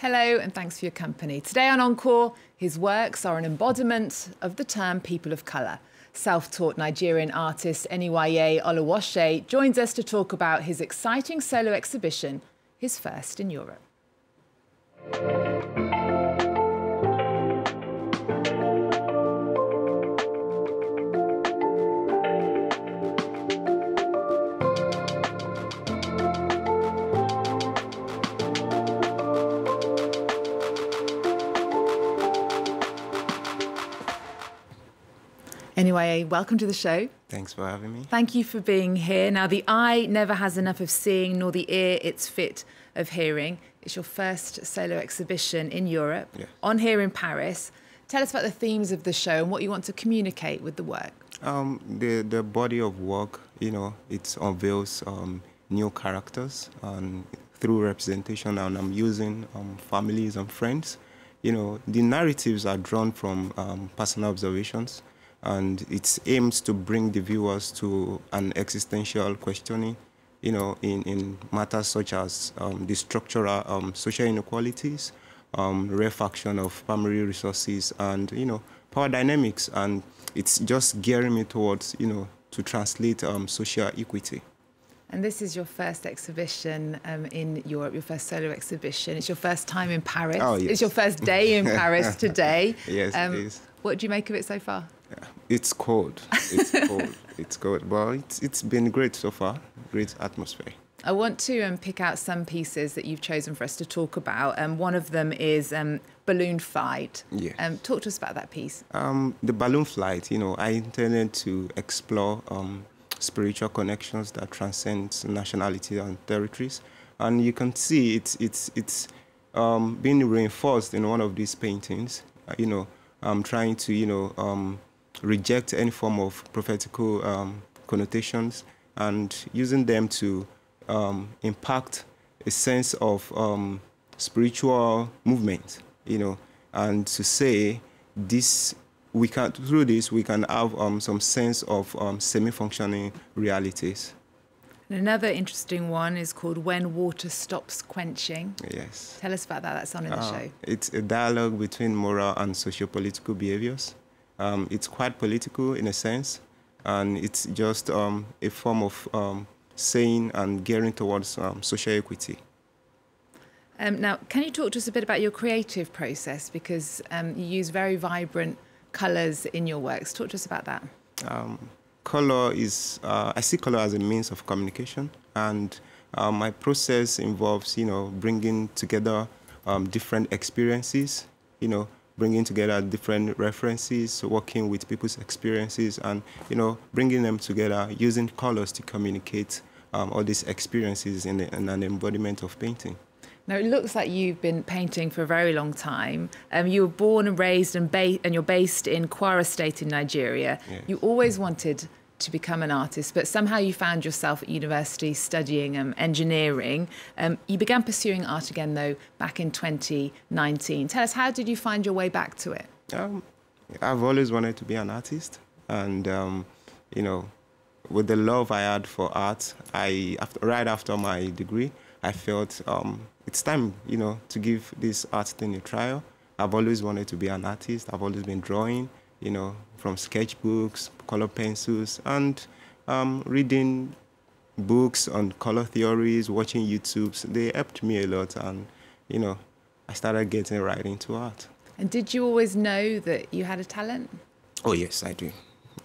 Hello, and thanks for your company. Today on Encore, his works are an embodiment of the term people of colour. Self taught Nigerian artist Eniwaye Oluwaseyi joins us to talk about his exciting solo exhibition, his first in Europe. Anyway, welcome to the show. Thanks for having me. Thank you for being here. Now, the eye never has enough of seeing, nor the ear its fit of hearing. It's your first solo exhibition in Europe, Yeah. on here in Paris. Tell us about the themes of the show and what you want to communicate with the work. Um, the the body of work, you know, it unveils um, new characters and through representation, and I'm using um, families and friends. You know, the narratives are drawn from um, personal observations, and it aims to bring the viewers to an existential questioning. You know, in, in matters such as um, the structural um, social inequalities, um, rarefaction of primary resources, and you know, power dynamics, and it's just gearing me towards you know to translate um, social equity. And this is your first exhibition um, in Europe, your first solo exhibition. It's your first time in Paris. Oh, yes. It's your first day in Paris today. Yes, Um, it is. What do you make of it so far? It's cold. It's cold. It's cold, but it's it's been great so far. Great atmosphere. I want to um, pick out some pieces that you've chosen for us to talk about. Um, one of them is um, Balloon flight. Yes. Um, talk to us about that piece. Um, the balloon flight, you know, I intended to explore um, spiritual connections that transcend nationality and territories, and you can see it's it's it's um, being reinforced in one of these paintings. Uh, you know, I'm trying to you know um, reject any form of prophetical um, connotations and using them to um, impact a sense of um, spiritual movement, you know, and to say this we can through this we can have um, some sense of um, semi-functioning realities. And another interesting one is called When Water Stops Quenching. Yes. Tell us about that. That's on in the Uh, show. It's a dialogue between moral and socio-political behaviors. Um, it's quite political in a sense, and it's just um, a form of um, saying and gearing towards um, social equity. Um, now, can you talk to us a bit about your creative process? Because um, you use very vibrant colours in your works. Talk to us about that. um, color is uh, I see color as a means of communication, and uh, my process involves you know bringing together um, different experiences, you know bringing together different references, working with people's experiences, and you know bringing them together using colors to communicate um, all these experiences in, a, in an embodiment of painting. Now, it looks like you've been painting for a very long time. Um, you were born and raised and, and you're based in Kwara State in Nigeria. Yes. You always wanted to become an artist, but somehow you found yourself at university studying um, engineering. Um, you began pursuing art again, though, back in 2019. Tell us, how did you find your way back to it? Um, I've always wanted to be an artist, and um, you know, with the love I had for art, I after, right after my degree, I felt um, it's time, you know, to give this art thing a trial. I've always wanted to be an artist. I've always been drawing, you know, from sketchbooks, color pencils, and um, reading books on color theories, watching YouTubes. They helped me a lot, and you know, I started getting right into art. And did you always know that you had a talent? Oh yes, I do.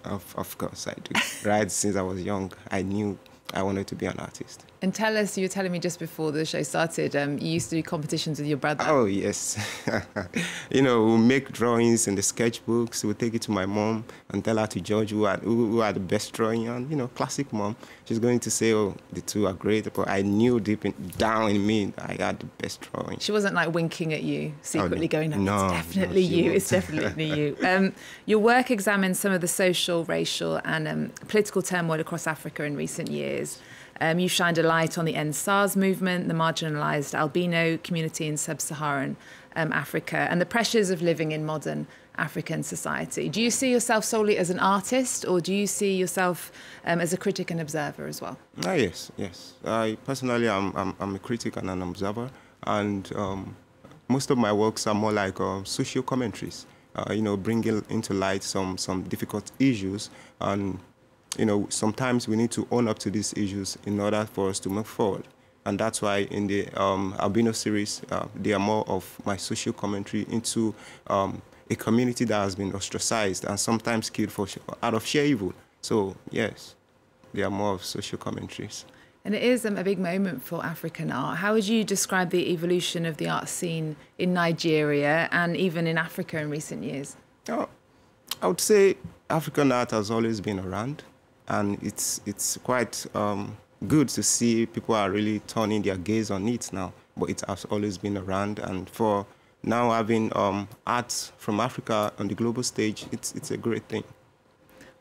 Of, of course, I do. right since I was young, I knew I wanted to be an artist. And tell us, you were telling me just before the show started, um, you used to do competitions with your brother. Oh yes, you know we'll make drawings in the sketchbooks. We'll take it to my mom and tell her to judge who had who, who had the best drawing. And you know, classic mom, she's going to say, "Oh, the two are great," but I knew deep in, down in me that I had the best drawing. She wasn't like winking at you secretly, no. going, "No, No, it's definitely she you. It's wasn't." definitely you." Um, your work examines some of the social, racial, and um, political turmoil across Africa in recent years. Um, you shined a light on the End SARS movement, the marginalised albino community in sub-Saharan um, Africa, and the pressures of living in modern African society. Do you see yourself solely as an artist, or do you see yourself um, as a critic and observer as well? Ah, yes, yes. I personally, I'm, I'm, I'm a critic and an observer, and um, most of my works are more like uh, social commentaries. Uh, you know, bringing into light some some difficult issues, and you know, sometimes we need to own up to these issues in order for us to move forward. And that's why in the um, Albino series, uh, they are more of my social commentary into um, a community that has been ostracized and sometimes killed for out of sheer evil. So yes, they are more of social commentaries. And it is um, a big moment for African art. How would you describe the evolution of the art scene in Nigeria and even in Africa in recent years? Oh, I would say African art has always been around, and it's it's quite um, good to see people are really turning their gaze on it now. But it has always been around, and for now having um, art from Africa on the global stage, it's it's a great thing.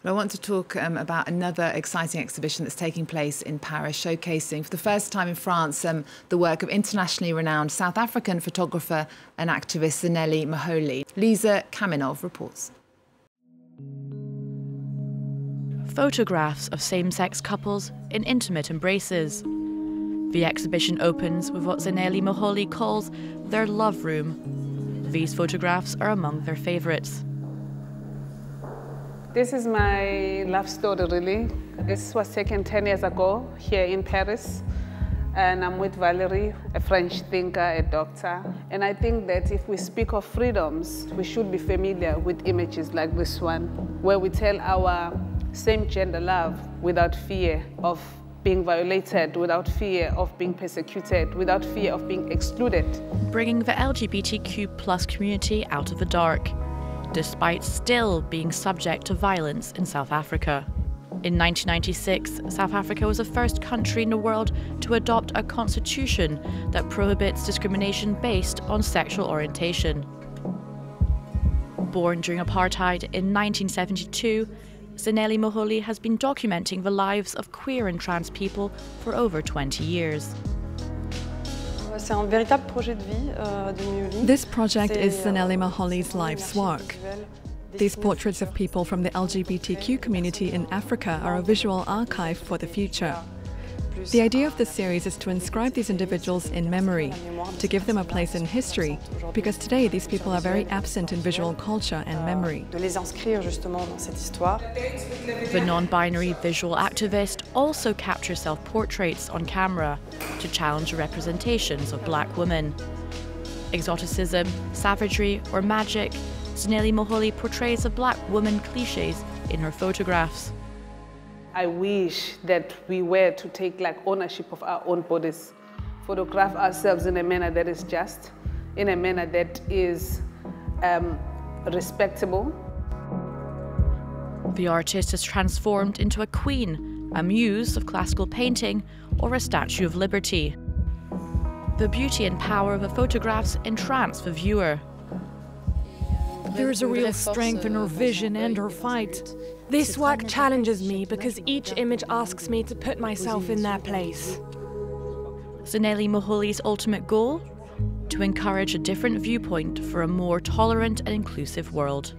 Well, I want to talk um, about another exciting exhibition that's taking place in Paris, showcasing for the first time in France um, the work of internationally renowned South African photographer and activist Zanele Muholi. Lisa Kaminov reports. Photographs of same sex couples in intimate embraces. The exhibition opens with what Zanele Muholi calls their love room. These photographs are among their favourites. This is my love story, really. This was taken 10 years ago here in Paris. And I'm with Valerie, a French thinker, a doctor. And I think that if we speak of freedoms, we should be familiar with images like this one, where we tell our same gender love without fear of being violated, without fear of being persecuted, without fear of being excluded. Bringing the LGBTQ plus community out of the dark despite still being subject to violence in South Africa. In 1996, South Africa was the first country in the world to adopt a constitution that prohibits discrimination based on sexual orientation. Born during apartheid in 1972, Zanele Muholi has been documenting the lives of queer and trans people for over 20 years. Euh, this project is Zanele euh, Muholi's life's work. These portraits of people from the LGBTQ community in Africa are a visual archive for the future. The idea of this series is to inscribe these individuals in memory, to give them a place in history, because today these people are very absent in visual culture and memory. The non-binary visual activist also captures self-portraits on camera to challenge representations of black women. Exoticism, savagery or magic, Zanele Muholi portrays a black woman cliches in her photographs. I wish that we were to take like ownership of our own bodies, photograph ourselves in a manner that is just, in a manner that is um, respectable. The artist is transformed into a queen, a muse of classical painting, or a statue of liberty. The beauty and power of the photographs entrance the viewer. There is a real strength in her vision and her fight. This work challenges me because each image asks me to put myself in their place. Zanele Muholi's ultimate goal? To encourage a different viewpoint for a more tolerant and inclusive world.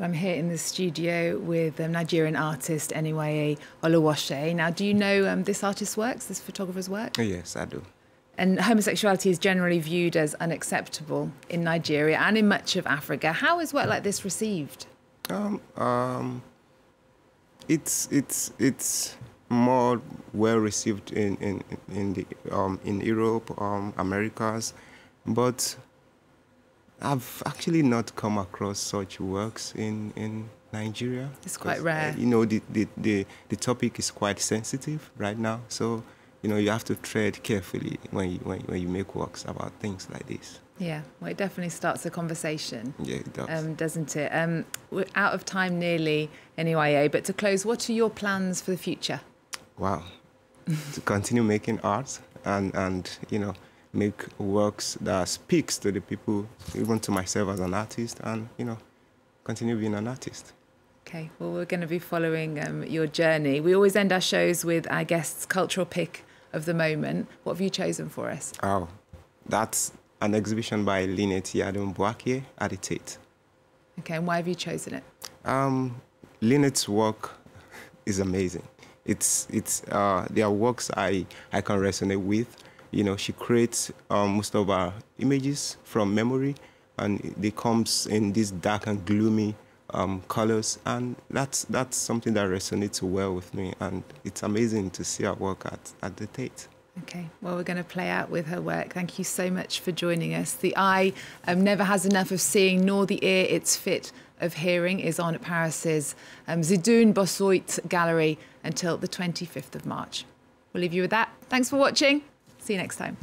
I'm here in the studio with um, Nigerian artist Eniwaye Oluwaseyi. Now, do you know um, this artist's works, this photographer's work? Yes, I do. And homosexuality is generally viewed as unacceptable in Nigeria and in much of Africa. How is work like this received? Um, um, it's it's it's more well received in in in the um, in Europe, um, Americas, but I've actually not come across such works in in Nigeria. It's quite rare. Uh, you know, the, the the the topic is quite sensitive right now, so you know, you have to tread carefully when you, when, when you make works about things like this. Yeah, well, it definitely starts a conversation. Yeah, it does. Um, doesn't it? Um, we're out of time nearly anyway, but to close, what are your plans for the future? Wow. to continue making art and, and, you know, make works that speaks to the people, even to myself as an artist, and, you know, continue being an artist. Okay, well, we're going to be following um, your journey. We always end our shows with our guests' cultural pick of the moment. What have you chosen for us? Oh, that's an exhibition by Lynette Yiadom Boakye at the Tate. Okay, and why have you chosen it? Um, Lynette's work is amazing. It's, it's, uh, there are works I, I can resonate with, you know, she creates um, most of our images from memory, and they comes in this dark and gloomy um, colors, and that's that's something that resonates well with me, and it's amazing to see her work at at the Tate. Okay, well, we're going to play out with her work. Thank you so much for joining us. The eye um, never has enough of seeing, nor the ear its fit of hearing is on at Paris's um, Zidoun Bossuyt Gallery until the 25th of March. We'll leave you with that. Thanks for watching. See you next time.